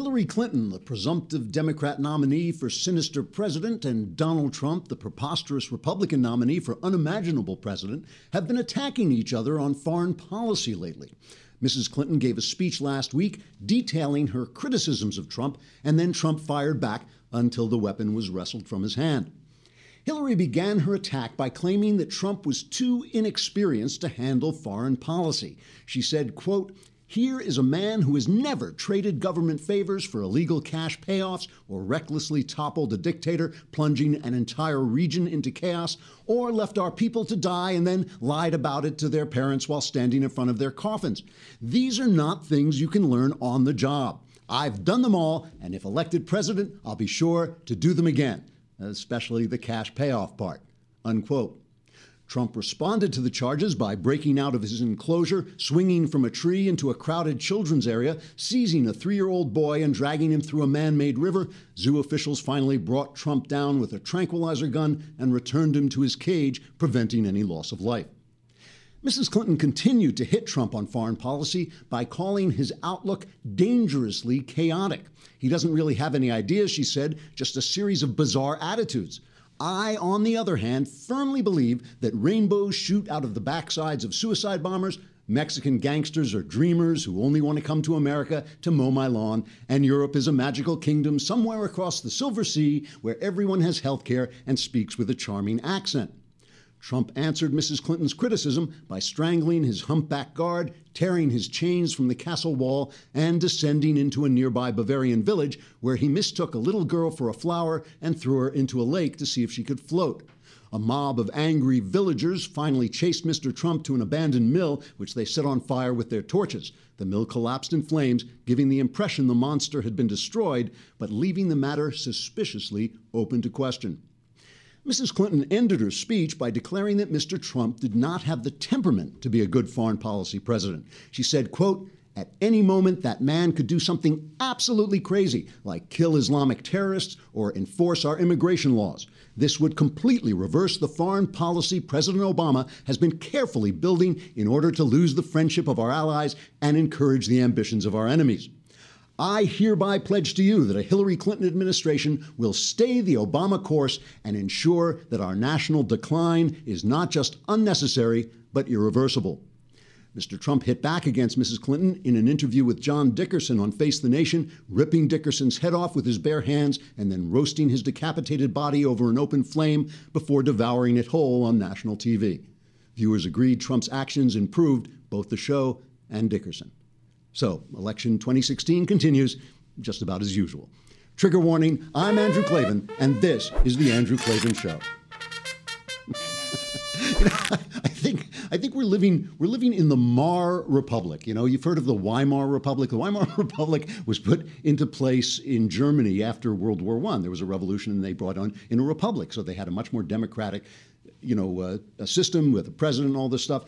Hillary Clinton, the presumptive Democrat nominee for sinister president, and Donald Trump, the preposterous Republican nominee for unimaginable president, have been attacking each other on foreign policy lately. Mrs. Clinton gave a speech last week detailing her criticisms of Trump, and then Trump fired back until the weapon was wrestled from his hand. Hillary began her attack by claiming that Trump was too inexperienced to handle foreign policy. She said, quote, here is a man who has never traded government favors for illegal cash payoffs or recklessly toppled a dictator, plunging an entire region into chaos, or left our people to die and then lied about it to their parents while standing in front of their coffins. These are not things you can learn on the job. I've done them all, and if elected president, I'll be sure to do them again, especially the cash payoff part. Unquote. Trump responded to the charges by breaking out of his enclosure, swinging from a tree into a crowded children's area, seizing a three year old boy and dragging him through a man made river. Zoo officials finally brought Trump down with a tranquilizer gun and returned him to his cage, preventing any loss of life. Mrs. Clinton continued to hit Trump on foreign policy by calling his outlook dangerously chaotic. He doesn't really have any ideas, she said, just a series of bizarre attitudes. I, on the other hand, firmly believe that rainbows shoot out of the backsides of suicide bombers. Mexican gangsters are dreamers who only want to come to America to mow my lawn, and Europe is a magical kingdom somewhere across the Silver Sea where everyone has health care and speaks with a charming accent. Trump answered Mrs. Clinton's criticism by strangling his humpback guard, tearing his chains from the castle wall, and descending into a nearby Bavarian village where he mistook a little girl for a flower and threw her into a lake to see if she could float. A mob of angry villagers finally chased Mr. Trump to an abandoned mill, which they set on fire with their torches. The mill collapsed in flames, giving the impression the monster had been destroyed, but leaving the matter suspiciously open to question. Mrs. Clinton ended her speech by declaring that Mr. Trump did not have the temperament to be a good foreign policy president. She said, quote, at any moment, that man could do something absolutely crazy, like kill Islamic terrorists or enforce our immigration laws. This would completely reverse the foreign policy President Obama has been carefully building in order to lose the friendship of our allies and encourage the ambitions of our enemies. I hereby pledge to you that a Hillary Clinton administration will stay the Obama course and ensure that our national decline is not just unnecessary, but irreversible. Mr. Trump hit back against Mrs. Clinton in an interview with John Dickerson on Face the Nation, ripping Dickerson's head off with his bare hands and then roasting his decapitated body over an open flame before devouring it whole on national TV. Viewers agreed Trump's actions improved both the show and Dickerson. So, election 2016 continues just about as usual. Trigger warning I'm Andrew Klavan, and this is The Andrew Klavan Show. you know, I think I think we're living we're living in the Mar Republic. You know, you've heard of the Weimar Republic. The Weimar Republic was put into place in Germany after World War One. There was a revolution, and they brought on in a republic, so they had a much more democratic, you know, uh, system with a president and all this stuff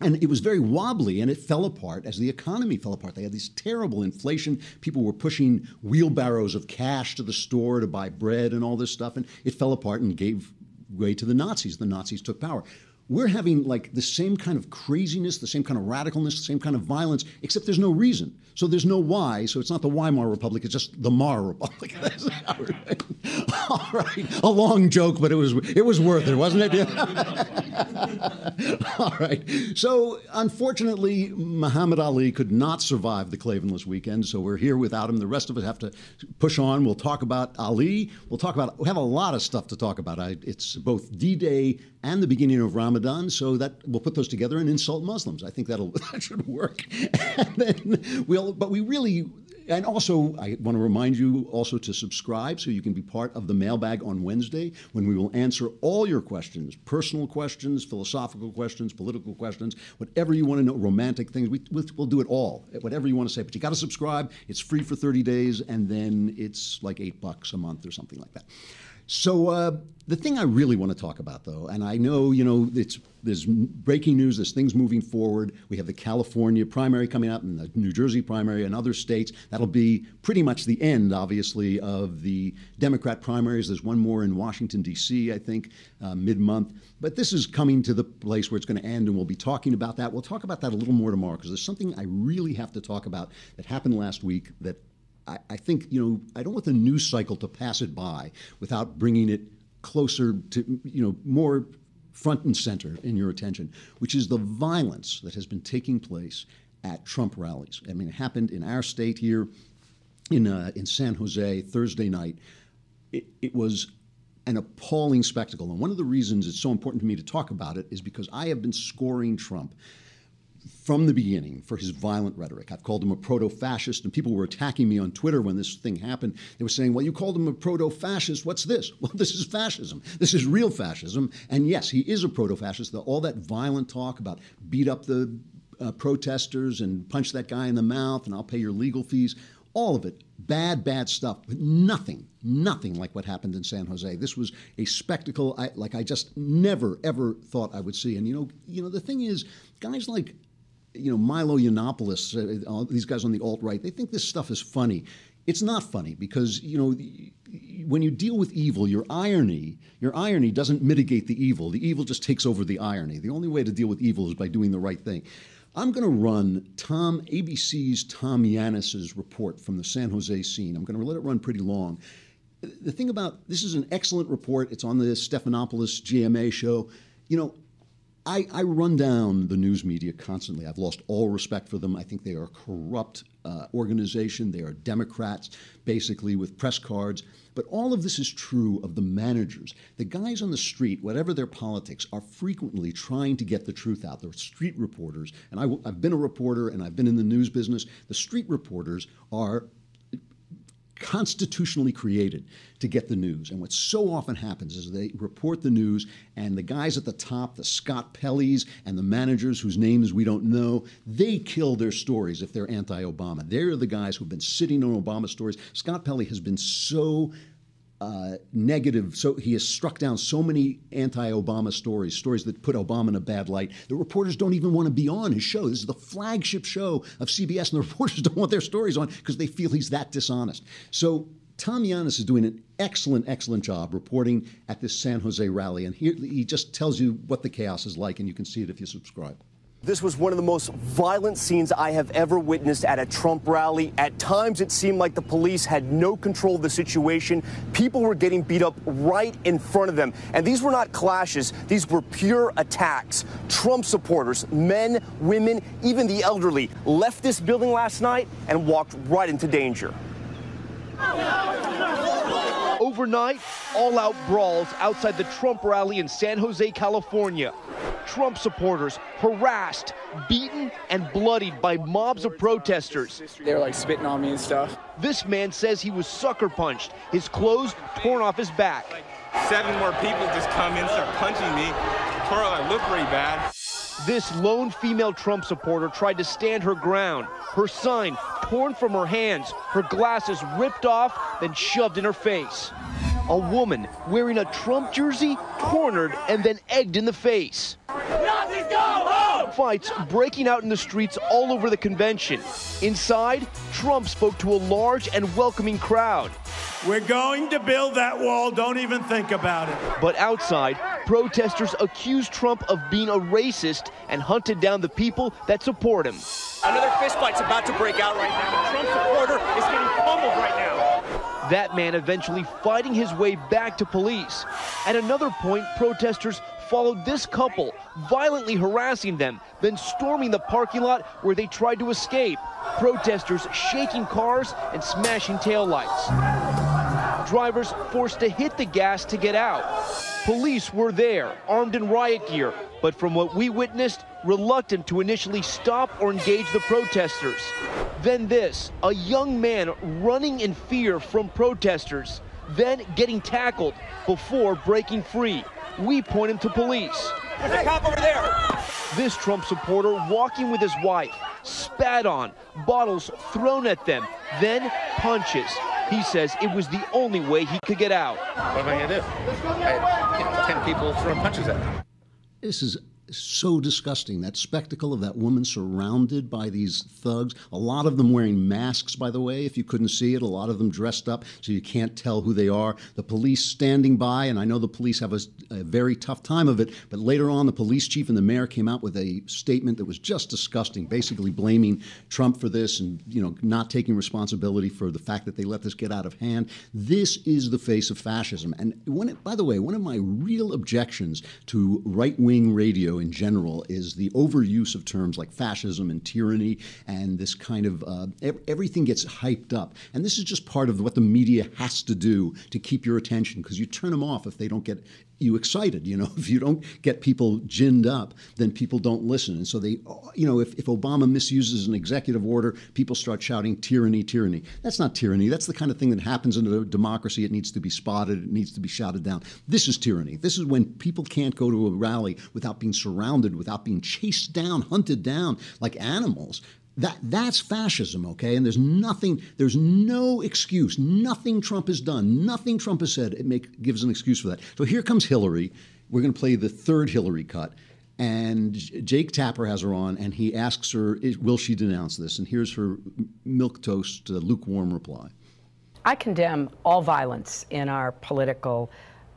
and it was very wobbly and it fell apart as the economy fell apart. They had this terrible inflation. People were pushing wheelbarrows of cash to the store to buy bread and all this stuff, and it fell apart and gave way to the Nazis. The Nazis took power we're having like the same kind of craziness, the same kind of radicalness, the same kind of violence, except there's no reason. So there's no why. So it's not the Weimar Republic, it's just the Mar Republic. All right. A long joke, but it was it was worth it, wasn't it? All right. So unfortunately, Muhammad Ali could not survive the Klavanless weekend, so we're here without him. The rest of us have to push on. We'll talk about Ali. We'll talk about we have a lot of stuff to talk about. I, it's both D-Day and the beginning of Ramadan. So that we'll put those together and insult Muslims. I think that'll that should work. and then we'll, but we really. And also, I want to remind you also to subscribe so you can be part of the mailbag on Wednesday when we will answer all your questions personal questions, philosophical questions, political questions, whatever you want to know, romantic things. We, we'll do it all, whatever you want to say. But you got to subscribe. It's free for 30 days, and then it's like eight bucks a month or something like that. So uh, the thing I really want to talk about, though, and I know you know it's there's breaking news, there's things moving forward. We have the California primary coming up, and the New Jersey primary, and other states. That'll be pretty much the end, obviously, of the Democrat primaries. There's one more in Washington D.C. I think uh, mid-month, but this is coming to the place where it's going to end, and we'll be talking about that. We'll talk about that a little more tomorrow because there's something I really have to talk about that happened last week that I, I think, you know, I don't want the news cycle to pass it by without bringing it closer to, you know, more front and center in your attention, which is the violence that has been taking place at Trump rallies. I mean, it happened in our state here in, uh, in San Jose Thursday night. It, it was an appalling spectacle. And one of the reasons it's so important to me to talk about it is because I have been scoring Trump from the beginning for his violent rhetoric. I've called him a proto fascist, and people were attacking me on Twitter when this thing happened. They were saying, Well, you called him a proto fascist. What's this? Well, this is fascism. This is real fascism. And yes, he is a proto fascist. All that violent talk about beat up the uh, protesters and punch that guy in the mouth, and I'll pay your legal fees. All of it, bad, bad stuff, but nothing, nothing like what happened in San Jose. This was a spectacle I, like I just never, ever thought I would see. And you know, you know, the thing is, guys like you know, Milo Yiannopoulos, uh, these guys on the alt right, they think this stuff is funny. It's not funny because you know when you deal with evil, your irony, your irony doesn't mitigate the evil. The evil just takes over the irony. The only way to deal with evil is by doing the right thing. I'm going to run Tom ABC's Tom Llamas's report from the San Jose scene. I'm going to let it run pretty long. The thing about this is an excellent report. It's on the Stephanopoulos GMA show. You know, I, I, run down the news media constantly. I've lost all respect for them. I think they are a corrupt uh, organization. They are Democrats, basically, with press cards. But all of this is true of the managers. The guys on the street, whatever their politics, are frequently trying to get the truth out. They're street reporters. And I, I've been a reporter and I've been in the news business. The street reporters are constitutionally created to get the news. And what so often happens is they report the news, and the guys at the top, the Scott Pelley's and the managers whose names we don't know, they kill their stories if they're anti Obama. They're the guys who've been sitting on Obama stories. Scott Pelley has been so uh, negative. So he has struck down so many anti-Obama stories, stories that put Obama in a bad light. The reporters don't even want to be on his show. This is the flagship show of CBS, and the reporters don't want their stories on because they feel he's that dishonest. So Tom Llamas is doing an excellent, excellent job reporting at this San Jose rally, and here he just tells you what the chaos is like, and you can see it if you subscribe. This was one of the most violent scenes I have ever witnessed at a Trump rally. At times, it seemed like the police had no control of the situation. People were getting beat up right in front of them. And these were not clashes, these were pure attacks. Trump supporters, men, women, even the elderly, left this building last night and walked right into danger. Overnight, all out brawls outside the Trump rally in San Jose, California. Trump supporters harassed, beaten, and bloodied by mobs of protesters. They were like spitting on me and stuff. This man says he was sucker punched, his clothes torn off his back. Seven more people just come in, start punching me. Tore, I look pretty bad. This lone female Trump supporter tried to stand her ground. Her sign torn from her hands, her glasses ripped off, then shoved in her face. A woman wearing a Trump jersey cornered and then egged in the face. Fights breaking out in the streets all over the convention. Inside, Trump spoke to a large and welcoming crowd. We're going to build that wall. Don't even think about it. But outside, protesters accused Trump of being a racist and hunted down the people that support him. Another fistfight's about to break out right now. A Trump supporter is getting pummeled right now. That man eventually fighting his way back to police. At another point, protesters followed this couple, violently harassing them, then storming the parking lot where they tried to escape. Protesters shaking cars and smashing taillights. Drivers forced to hit the gas to get out. Police were there, armed in riot gear, but from what we witnessed, reluctant to initially stop or engage the protesters. Then this, a young man running in fear from protesters, then getting tackled before breaking free. We point him to police. There's a cop over there. This Trump supporter walking with his wife, spat on, bottles thrown at them, then punches. He says it was the only way he could get out. What am I going to do? I had, you know, 10 people throwing punches at me. This is so disgusting. That spectacle of that woman surrounded by these thugs, a lot of them wearing masks, by the way, if you couldn't see it, a lot of them dressed up so you can't tell who they are. The police standing by, and I know the police have a, a very tough time of it, but later on, the police chief and the mayor came out with a statement that was just disgusting, basically blaming Trump for this and, you know, not taking responsibility for the fact that they let this get out of hand. This is the face of fascism. And when it, by the way, one of my real objections to right wing in general is the overuse of terms like fascism and tyranny and this kind of uh, everything gets hyped up. And this is just part of what the media has to do to keep your attention because you turn them off if they don't get you excited. You know, if you don't get people ginned up, then people don't listen. And so they, you know, if, if Obama misuses an executive order, people start shouting tyranny, tyranny. That's not tyranny. That's the kind of thing that happens in a democracy. It needs to be spotted. It needs to be shouted down. This is tyranny. This is when people can't go to a rally without being surrounded, without being chased down, hunted down like animals. That that's fascism, okay? And there's nothing, there's no excuse, nothing Trump has done, nothing Trump has said. It make, gives an excuse for that. So here comes Hillary. We're going to play the third Hillary cut, and Jake Tapper has her on, and he asks her, "Will she denounce this?" And here's her milk toast, uh, lukewarm reply. I condemn all violence in our political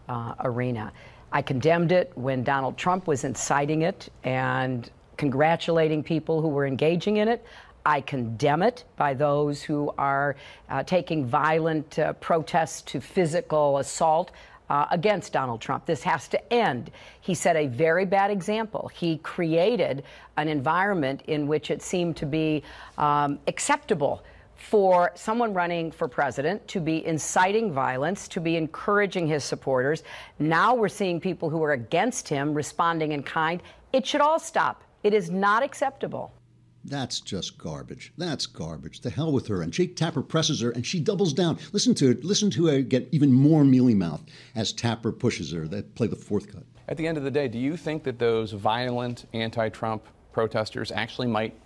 uh, arena. I condemned it when Donald Trump was inciting it, and congratulating people who were engaging in it. I condemn it by those who are uh, taking violent uh, protests to physical assault uh, against Donald Trump. This has to end. He set a very bad example. He created an environment in which it seemed to be um, acceptable for someone running for president to be inciting violence, to be encouraging his supporters. Now we're seeing people who are against him responding in kind. It should all stop. It is not acceptable. That's just garbage. That's garbage. The hell with her. And Jake Tapper presses her, and she doubles down. Listen to it. Listen to her get even more mealy mouthed as Tapper pushes her. They play the fourth cut. At the end of the day, do you think that those violent anti-Trump protesters actually might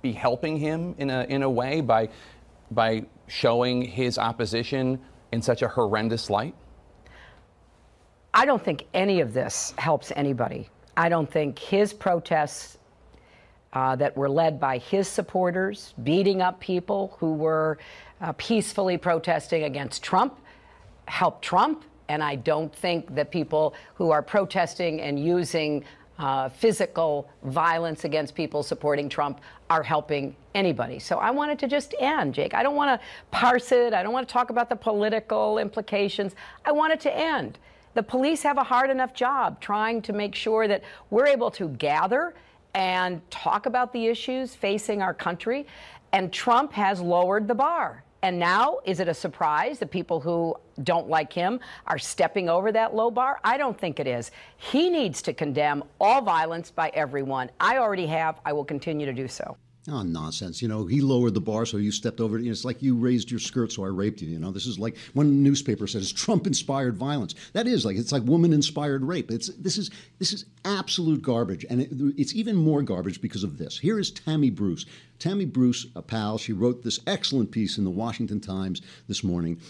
be helping him in a in a way by by showing his opposition in such a horrendous light? I don't think any of this helps anybody. I don't think his protests uh, that were led by his supporters, beating up people who were uh, peacefully protesting against Trump, helped Trump. And I don't think that people who are protesting and using uh, physical violence against people supporting Trump are helping anybody. So I want it to just end, Jake. I don't want to parse it. I don't want to talk about the political implications. I want it to end. The police have a hard enough job trying to make sure that we're able to gather and talk about the issues facing our country. And Trump has lowered the bar. And now, is it a surprise that people who don't like him are stepping over that low bar? I don't think it is. He needs to condemn all violence by everyone. I already have. I will continue to do so. Oh, nonsense. You know, he lowered the bar, so you stepped over it. You know, it's like you raised your skirt, so I raped you. You know, this is like one newspaper says Trump inspired violence. That is like, it's like woman inspired rape. It's, this, is, this is absolute garbage. And it, it's even more garbage because of this. Here is Tammy Bruce. Tammy Bruce, a pal, she wrote this excellent piece in the Washington Times this morning.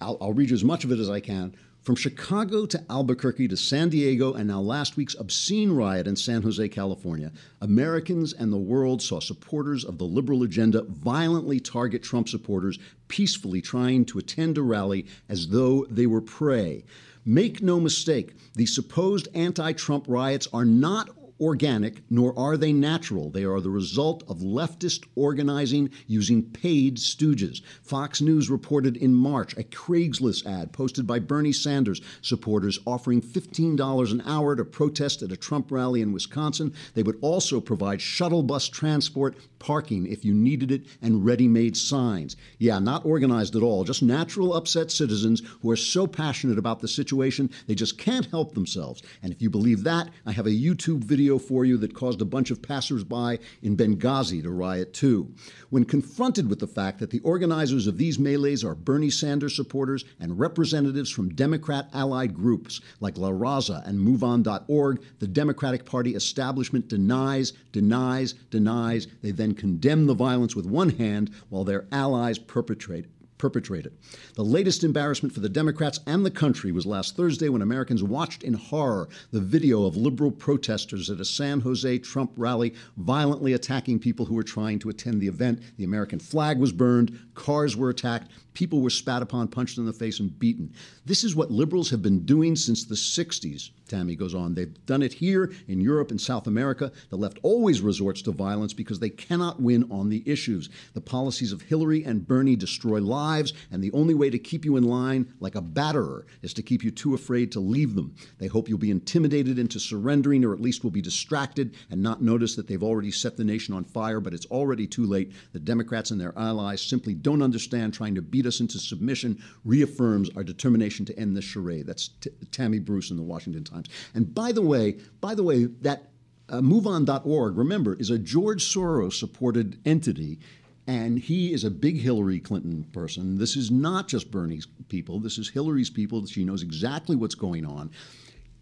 I'll, I'll read you as much of it as I can. From Chicago to Albuquerque to San Diego, and now last week's obscene riot in San Jose, California, Americans and the world saw supporters of the liberal agenda violently target Trump supporters peacefully trying to attend a rally as though they were prey. Make no mistake, the supposed anti Trump riots are not organic, nor are they natural. They are the result of leftist organizing using paid stooges. Fox News reported in March a Craigslist ad posted by Bernie Sanders supporters offering $15 an hour to protest at a Trump rally in Wisconsin. They would also provide shuttle bus transport, parking if you needed it, and ready made signs. Yeah, not organized at all, just natural upset citizens who are so passionate about the situation they just can't help themselves. And if you believe that, I have a YouTube video video for you that caused a bunch of passersby in Benghazi to riot too. When confronted with the fact that the organizers of these melees are Bernie Sanders supporters and representatives from Democrat allied groups like La Raza and MoveOn.org, the Democratic Party establishment denies, denies, denies. They then condemn the violence with one hand while their allies perpetrate perpetrate it. The latest embarrassment for the Democrats and the country was last Thursday when Americans watched in horror the video of liberal protesters at a San Jose Trump rally violently attacking people who were trying to attend the event. The American flag was burned, cars were attacked, people were spat upon, punched in the face, and beaten. This is what liberals have been doing since the 60s, Tammy goes on. They've done it here in Europe and South America. The left always resorts to violence because they cannot win on the issues. The policies of Hillary and Bernie destroy lives, and the only way to keep you in line, like a batterer, is to keep you too afraid to leave them. They hope you'll be intimidated into surrendering, or at least will be distracted and not notice that they've already set the nation on fire, but it's already too late. The Democrats and their allies simply don't understand trying to beat us into submission reaffirms our determination to end this charade. That's T- Tammy Bruce in the Washington Times. And by the way, by the way, that uh, MoveOn.org, remember, is a George Soros supported entity. And he is a big Hillary Clinton person. This is not just Bernie's people. This is Hillary's people. She knows exactly what's going on.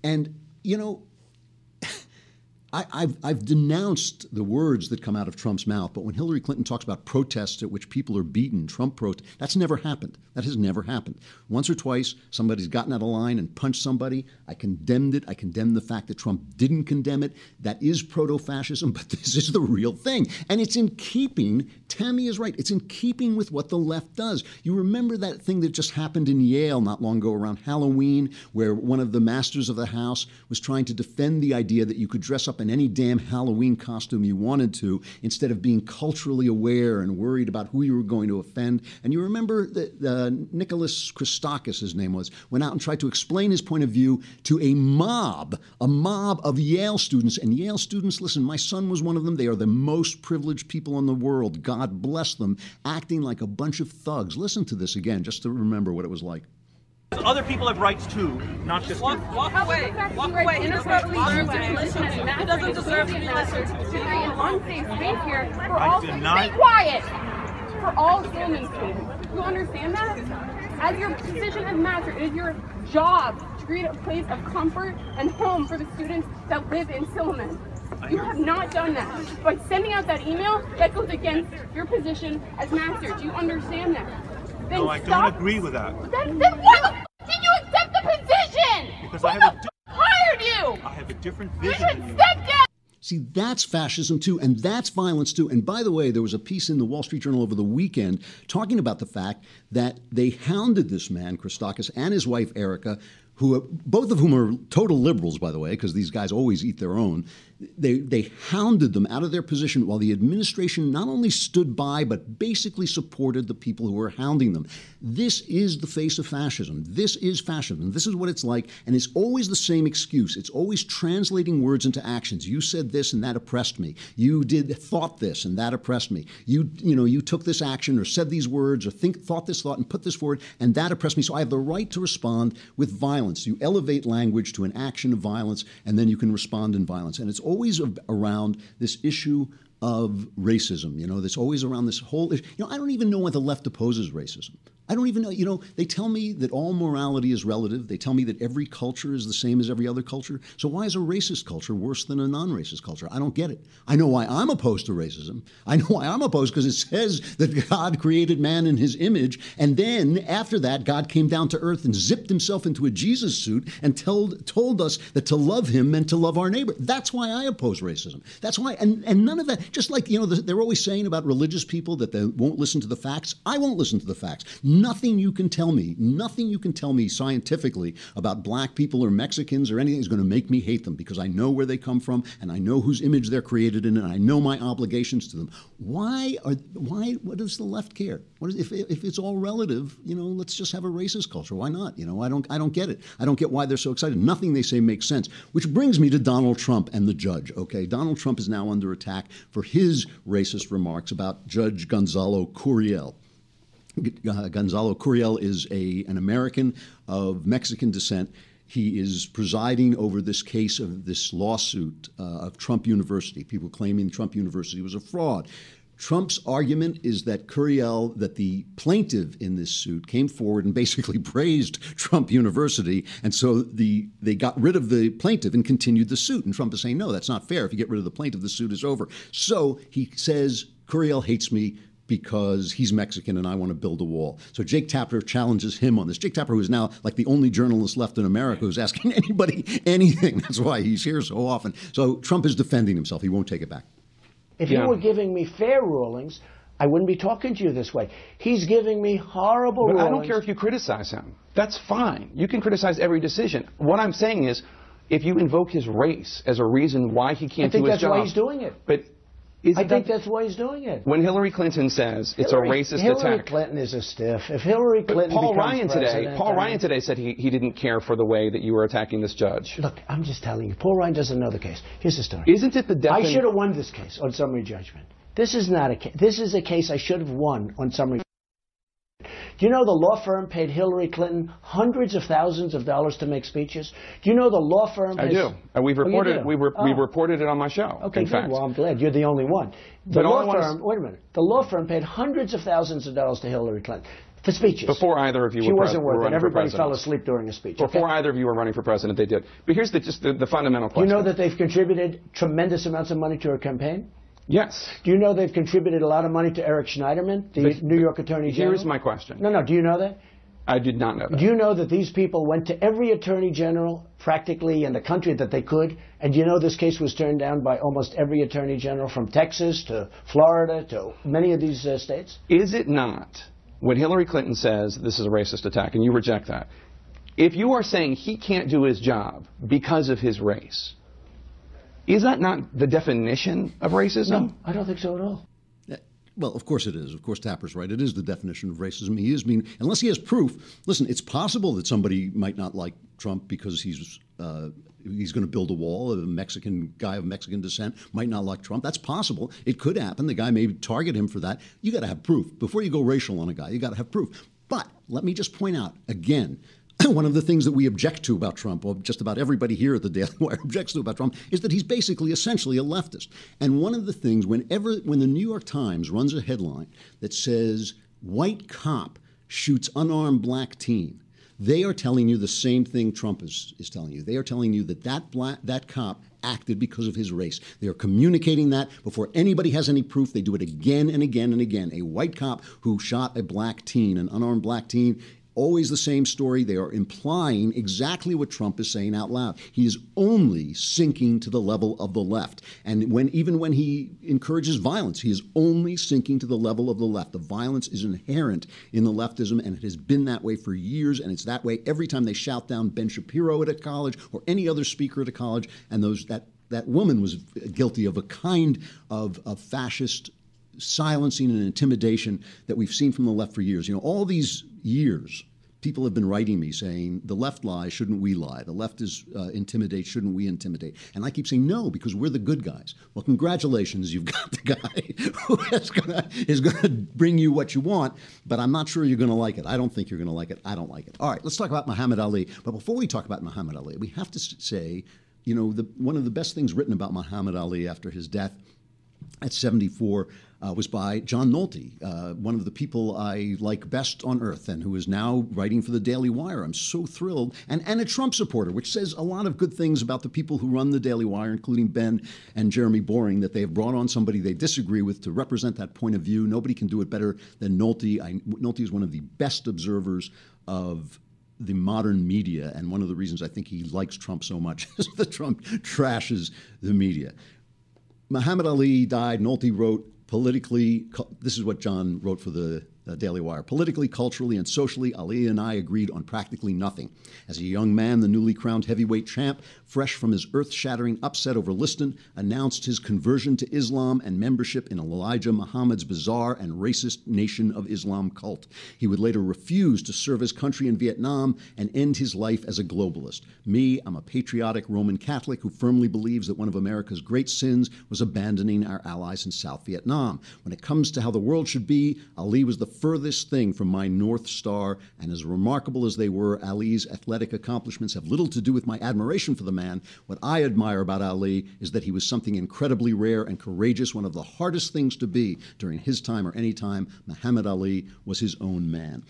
And, you know, I, have I've denounced the words that come out of Trump's mouth, but when Hillary Clinton talks about protests at which people are beaten, Trump protest, that's never happened. That has never happened. Once or twice, somebody's gotten out of line and punched somebody. I condemned it. I condemned the fact that Trump didn't condemn it. That is proto fascism, but this is the real thing. And it's in keeping, Tammy is right, it's in keeping with what the left does. You remember that thing that just happened in Yale not long ago around Halloween, where one of the masters of the house was trying to defend the idea that you could dress up in any damn Halloween costume you wanted to instead of being culturally aware and worried about who you were going to offend. And you remember that uh, Nicholas Christakis, his name was, went out and tried to explain his point of view to a mob, a mob of Yale students. And Yale students, listen, my son was one of them. They are the most privileged people in the world. God bless them, acting like a bunch of thugs. Listen to this again, just to remember what it was like. Other people have rights too, not just walk, you. walk away. Walk away. He doesn't deserve to be listened to. He doesn't deserve to be listened to. An unsafe space here for I all. deny- Be quiet. For all Silliman students. You understand that? As your position as master, it is your job to create a place of comfort and home for the students that live in Silliman. You have not done that. By sending out that email, that goes against your position as master. Do you understand that? Then No, I don't stop- agree with that. Then, then why the f- did you accept the position? Because Who I have the a di- hired you? I have a different You vision should than you. step down. See, that's fascism too, and that's violence too. And by the way, there was a piece in the Wall Street Journal over the weekend talking about the fact that they hounded this man, Christakis, and his wife, Erika, who both of whom are total liberals, by the way, because these guys always eat their own. They, they hounded them out of their position while the administration not only stood by, but basically supported the people who were hounding them. This is the face of fascism. This is fascism. This is what it's like. And it's always the same excuse. It's always translating words into actions. You said this and that oppressed me. You did thought this and that oppressed me. You, you know, you took this action or said these words or think thought this thought and put this forward and that oppressed me. So I have the right to respond with violence. You elevate language to an action of violence and then you can respond in violence. And it's always around this issue of racism. You know, that's always around this whole. issue. You know, I don't even know why the left opposes racism. I don't even know. You know, they tell me that all morality is relative. They tell me that every culture is the same as every other culture. So why is a racist culture worse than a non-racist culture? I don't get it. I know why I'm opposed to racism. I know why I'm opposed because it says that God created man in His image, and then after that, God came down to earth and zipped Himself into a Jesus suit and told told us that to love Him meant to love our neighbor. That's why I oppose racism. That's why, and and none of that. Just like you know, they're always saying about religious people that they won't listen to the facts. I won't listen to the facts. Nothing you can tell me, nothing you can tell me scientifically about black people or Mexicans or anything is going to make me hate them because I know where they come from and I know whose image they're created in and I know my obligations to them. Why are why what does the left care? What is, if if it's all relative, you know, let's just have a racist culture. Why not? You know, I don't I don't get it. I don't get why they're so excited. Nothing they say makes sense. Which brings me to Donald Trump and the judge. Okay, Donald Trump is now under attack for his racist remarks about Judge Gonzalo Curiel. Gonzalo Curiel is a, an American of Mexican descent. He is presiding over this case of this lawsuit uh, of Trump University, people claiming Trump University was a fraud. Trump's argument is that Curiel, that the plaintiff in this suit, came forward and basically praised Trump University, and so the they got rid of the plaintiff and continued the suit. And Trump is saying, no, that's not fair. If you get rid of the plaintiff, the suit is over. So he says Curiel hates me because he's Mexican and I want to build a wall. So Jake Tapper challenges him on this. Jake Tapper, who's now like the only journalist left in America who's asking anybody anything. That's why he's here so often. So Trump is defending himself. He won't take it back. If yeah. you were giving me fair rulings, I wouldn't be talking to you this way. He's giving me horrible but rulings. I don't care if you criticize him. That's fine. You can criticize every decision. What I'm saying is, if you invoke his race as a reason why he can't do his job, I think that's why he's doing it. But I think that's why he's doing it. When Hillary Clinton says it's Hillary, a racist Hillary attack. Hillary Clinton is a stiff. If Hillary Clinton but Paul Ryan today, Paul Ryan today said he, he didn't care for the way that you were attacking this judge. Look, I'm just telling you, Paul Ryan doesn't know the case. Here's the story. Isn't it the defin- I should have won this case on summary judgment. This is not a case. This is a case I should have won on summary. Do you know the law firm paid Hillary Clinton hundreds of thousands of dollars to make speeches? Do you know the law firm? I do. And we've oh, reported. Oh, we, re- oh. we reported it on my show. Okay, good. Fact. Well, I'm glad you're the only one. The but law firm. Wait a minute. The law firm paid hundreds of thousands of dollars to Hillary Clinton for speeches. Before either of you were running for president, she were wasn't were it. Everybody fell asleep during a speech. Before okay? either of you were running for president, they did. But here's the, just the, the fundamental question. You know that they've contributed tremendous amounts of money to her campaign? Yes. Do you know they've contributed a lot of money to Eric Schneiderman, the, New York Attorney General? Here's my question. No, no. Do you know that? I did not know that. Do you know that these people went to every attorney general practically in the country that they could? And do you know this case was turned down by almost every attorney general from Texas to Florida to many of these uh, states? Is it not when Hillary Clinton says this is a racist attack and you reject that? If you are saying he can't do his job because of his race, is that not the definition of racism? No, I don't think so at all. Well, of course it is. Of course, Tapper's right. It is the definition of racism. He is mean, unless he has proof. Listen, it's possible that somebody might not like Trump because he's uh, he's going to build a wall. A Mexican guy of Mexican descent might not like Trump. That's possible. It could happen. The guy may target him for that. You got to have proof before you go racial on a guy. You got to have proof. But let me just point out again one of the things that we object to about Trump, or just about everybody here at the Daily Wire objects to about Trump, is that he's basically essentially a leftist. And one of the things, whenever when the New York Times runs a headline that says white cop shoots unarmed black teen, they are telling you the same thing Trump is, is telling you. They are telling you that that black, that cop acted because of his race. They are communicating that before anybody has any proof. They do it again and again and again. A white cop who shot a black teen, an unarmed black teen, always the same story. They are implying exactly what Trump is saying out loud. He is only sinking to the level of the left. And when even when he encourages violence, he is only sinking to the level of the left. The violence is inherent in the leftism, and it has been that way for years, and it's that way every time they shout down Ben Shapiro at a college or any other speaker at a college, and those that that woman was guilty of a kind of, of fascist silencing and intimidation that we've seen from the left for years. You know, all these years, people have been writing me saying the left lies, shouldn't we lie? The left is uh, intimidate, shouldn't we intimidate? And I keep saying no because we're the good guys. Well, congratulations, you've got the guy who is gonna is gonna bring you what you want, but I'm not sure you're gonna like it. I don't think you're gonna like it. I don't like it. All right, let's talk about Muhammad Ali. But before we talk about Muhammad Ali, we have to say, you know, the, one of the best things written about Muhammad Ali after his death at 74 uh, was by John Nolte, uh, one of the people I like best on earth, and who is now writing for the Daily Wire. I'm so thrilled, and and a Trump supporter, which says a lot of good things about the people who run the Daily Wire, including Ben and Jeremy Boring, that they have brought on somebody they disagree with to represent that point of view. Nobody can do it better than Nolte. I, Nolte is one of the best observers of the modern media, and one of the reasons I think he likes Trump so much is that Trump trashes the media. Muhammad Ali died. Nolte wrote politically, this is what John wrote for the uh, Daily Wire. Politically, culturally, and socially, Ali and I agreed on practically nothing. As a young man, the newly crowned heavyweight champ, fresh from his earth shattering upset over Liston, announced his conversion to Islam and membership in Elijah Muhammad's bizarre and racist Nation of Islam cult. He would later refuse to serve his country in Vietnam and end his life as a globalist. Me, I'm a patriotic Roman Catholic who firmly believes that one of America's great sins was abandoning our allies in South Vietnam. When it comes to how the world should be, Ali was the furthest thing from my North Star, and as remarkable as they were, Ali's athletic accomplishments have little to do with my admiration for the man. What I admire about Ali is that he was something incredibly rare and courageous, one of the hardest things to be during his time or any time. Muhammad Ali was his own man.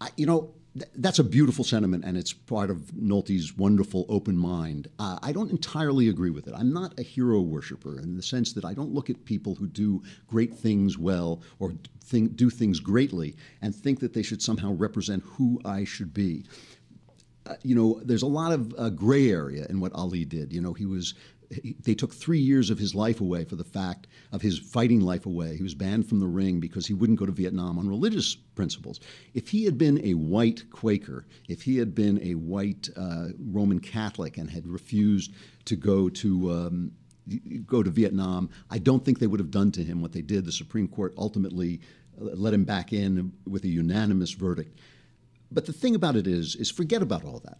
I, you know, that's a beautiful sentiment, and it's part of Nolte's wonderful open mind. Uh, I don't entirely agree with it. I'm not a hero worshiper in the sense that I don't look at people who do great things well or think, do things greatly and think that they should somehow represent who I should be. Uh, you know, there's a lot of uh, gray area in what Ali did. You know, he was they took three years of his life away for the fact of his fighting life away. He was banned from the ring because he wouldn't go to Vietnam on religious principles. If he had been a white Quaker, if he had been a white uh, Roman Catholic and had refused to go to um, go to Vietnam, I don't think they would have done to him what they did. The Supreme Court ultimately uh, let him back in with a unanimous verdict. But the thing about it is, is forget about all that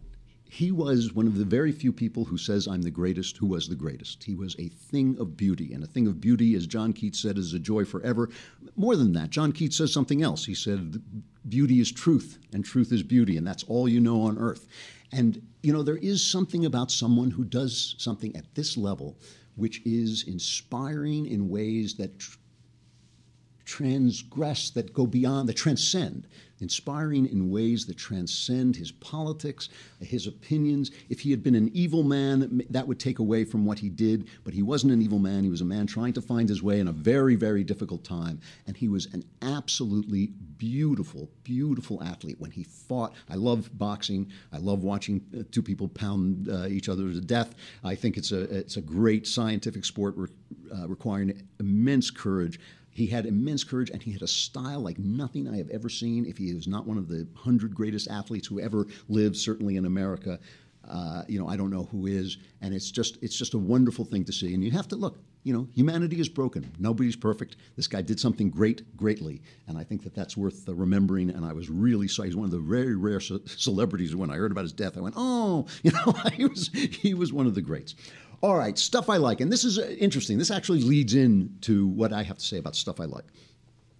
he was one of the very few people who says, I'm the greatest, who was the greatest. He was a thing of beauty. And a thing of beauty, as John Keats said, is a joy forever. More than that, John Keats says something else. He said, Beauty is truth, and truth is beauty, and that's all you know on earth. And, you know, there is something about someone who does something at this level which is inspiring in ways that tr- transgress, that go beyond, that transcend inspiring in ways that transcend his politics, his opinions. If he had been an evil man, that would take away from what he did, but he wasn't an evil man. He was a man trying to find his way in a very, very difficult time. And he was an absolutely beautiful, beautiful athlete when he fought. I love boxing. I love watching two people pound uh, each other to death. I think it's a, it's a great scientific sport re- uh, requiring immense courage. He had immense courage and he had a style like nothing I have ever seen. If he was not one of the hundred greatest athletes who ever lived, certainly in America, uh, you know, I don't know who is. And it's just it's just a wonderful thing to see. And you have to look. You know, humanity is broken. Nobody's perfect. This guy did something great, greatly, and I think that that's worth remembering. And I was really sorry. He's one of the very rare ce- celebrities. When I heard about his death, I went, "Oh, you know, he was he was one of the greats." All right, stuff I like. And this is uh, interesting. This actually leads in to what I have to say about stuff I like.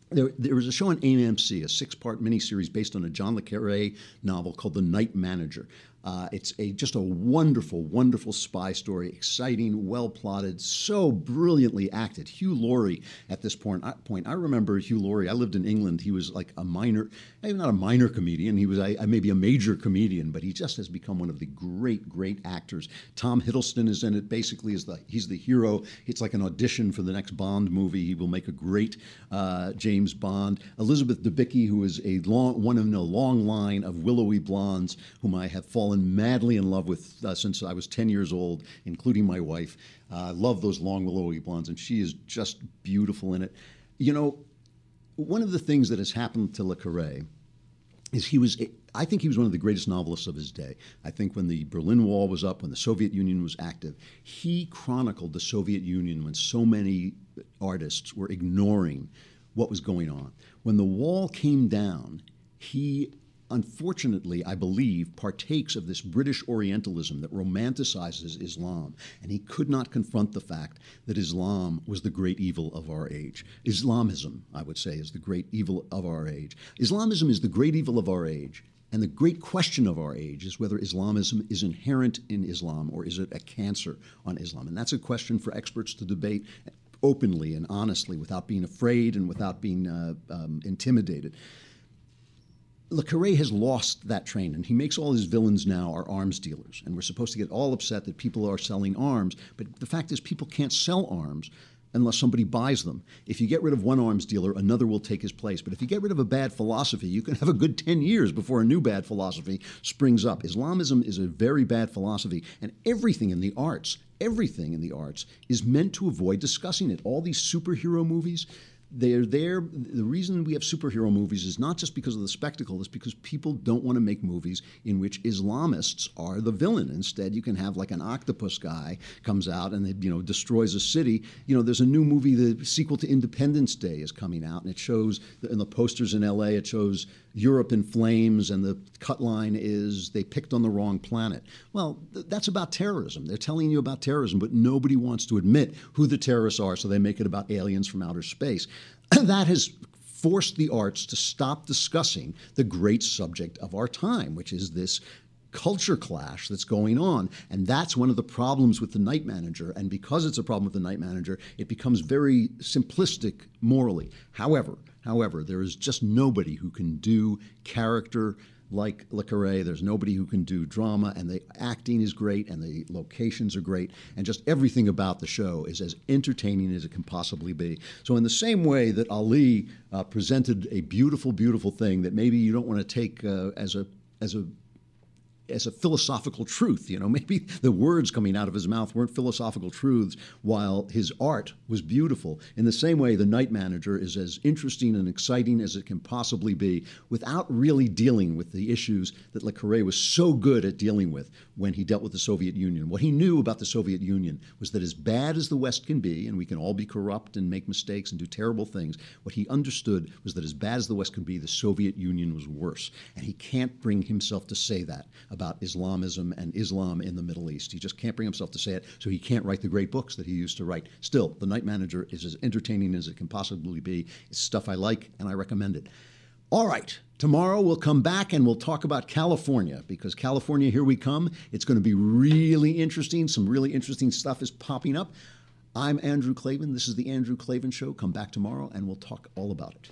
There, there was a show on AMC, a six part miniseries based on a John Le Carre novel called The Night Manager. Uh, it's a just a wonderful, wonderful spy story, exciting, well plotted, so brilliantly acted. Hugh Laurie at this point, I, point, I remember Hugh Laurie. I lived in England. He was like a minor, not a minor comedian. He was I, I maybe a major comedian, but he just has become one of the great, great actors. Tom Hiddleston is in it. Basically, is the he's the hero. It's like an audition for the next Bond movie. He will make a great uh, James Bond. Elizabeth Debicki, who is a long one in a long line of willowy blondes, whom I have fallen fallen madly in love with uh, since I was 10 years old, including my wife. Uh, I love those long willowy blondes, and she is just beautiful in it. You know, one of the things that has happened to Le Carre is he was I think he was one of the greatest novelists of his day. I think when the Berlin Wall was up, when the Soviet Union was active, he chronicled the Soviet Union when so many artists were ignoring what was going on. When the wall came down, he unfortunately, I believe, partakes of this British Orientalism that romanticizes Islam, and he could not confront the fact that Islam was the great evil of our age. Islamism, I would say, is the great evil of our age. Islamism is the great evil of our age. And the great question of our age is whether Islamism is inherent in Islam or is it a cancer on Islam? And that's a question for experts to debate openly and honestly without being afraid and without being uh, um, intimidated. Le Carre has lost that train, and he makes all his villains now are arms dealers. And we're supposed to get all upset that people are selling arms, but the fact is, people can't sell arms unless somebody buys them. If you get rid of one arms dealer, another will take his place. But if you get rid of a bad philosophy, you can have a good 10 years before a new bad philosophy springs up. Islamism is a very bad philosophy, and everything in the arts, everything in the arts is meant to avoid discussing it. All these superhero movies, they're there. The reason we have superhero movies is not just because of the spectacle, it's because people don't want to make movies in which Islamists are the villain. Instead, you can have like an octopus guy comes out and you know destroys a city. You know, there's a new movie, the sequel to Independence Day is coming out, and it shows in the posters in L.A. It shows Europe in flames, and the cut line is they picked on the wrong planet. Well, th- that's about terrorism. They're telling you about terrorism, but nobody wants to admit who the terrorists are, so they make it about aliens from outer space. that has forced the arts to stop discussing the great subject of our time, which is this culture clash that's going on. And that's one of the problems with the night manager. And because it's a problem with the night manager, it becomes very simplistic morally. However, however, there is just nobody who can do character like Le Carre. There's nobody who can do drama, and the acting is great, and the locations are great, and just everything about the show is as entertaining as it can possibly be. So, in the same way that Ali uh, presented a beautiful, beautiful thing that maybe you don't want to take uh, as a as a as a philosophical truth. You know, maybe the words coming out of his mouth weren't philosophical truths, while his art was beautiful. In the same way, The Night Manager is as interesting and exciting as it can possibly be, without really dealing with the issues that Le Carre was so good at dealing with when he dealt with the Soviet Union. What he knew about the Soviet Union was that as bad as the West can be, and we can all be corrupt and make mistakes and do terrible things, what he understood was that as bad as the West could be, the Soviet Union was worse. And he can't bring himself to say that about Islamism and Islam in the Middle East. He just can't bring himself to say it, so he can't write the great books that he used to write. Still, The Night Manager is as entertaining as it can possibly be. It's stuff I like, and I recommend it. All right. Tomorrow we'll come back and we'll talk about California because California, here we come. It's going to be really interesting. Some really interesting stuff is popping up. I'm Andrew Klavan. This is The Andrew Klavan Show. Come back tomorrow and we'll talk all about it.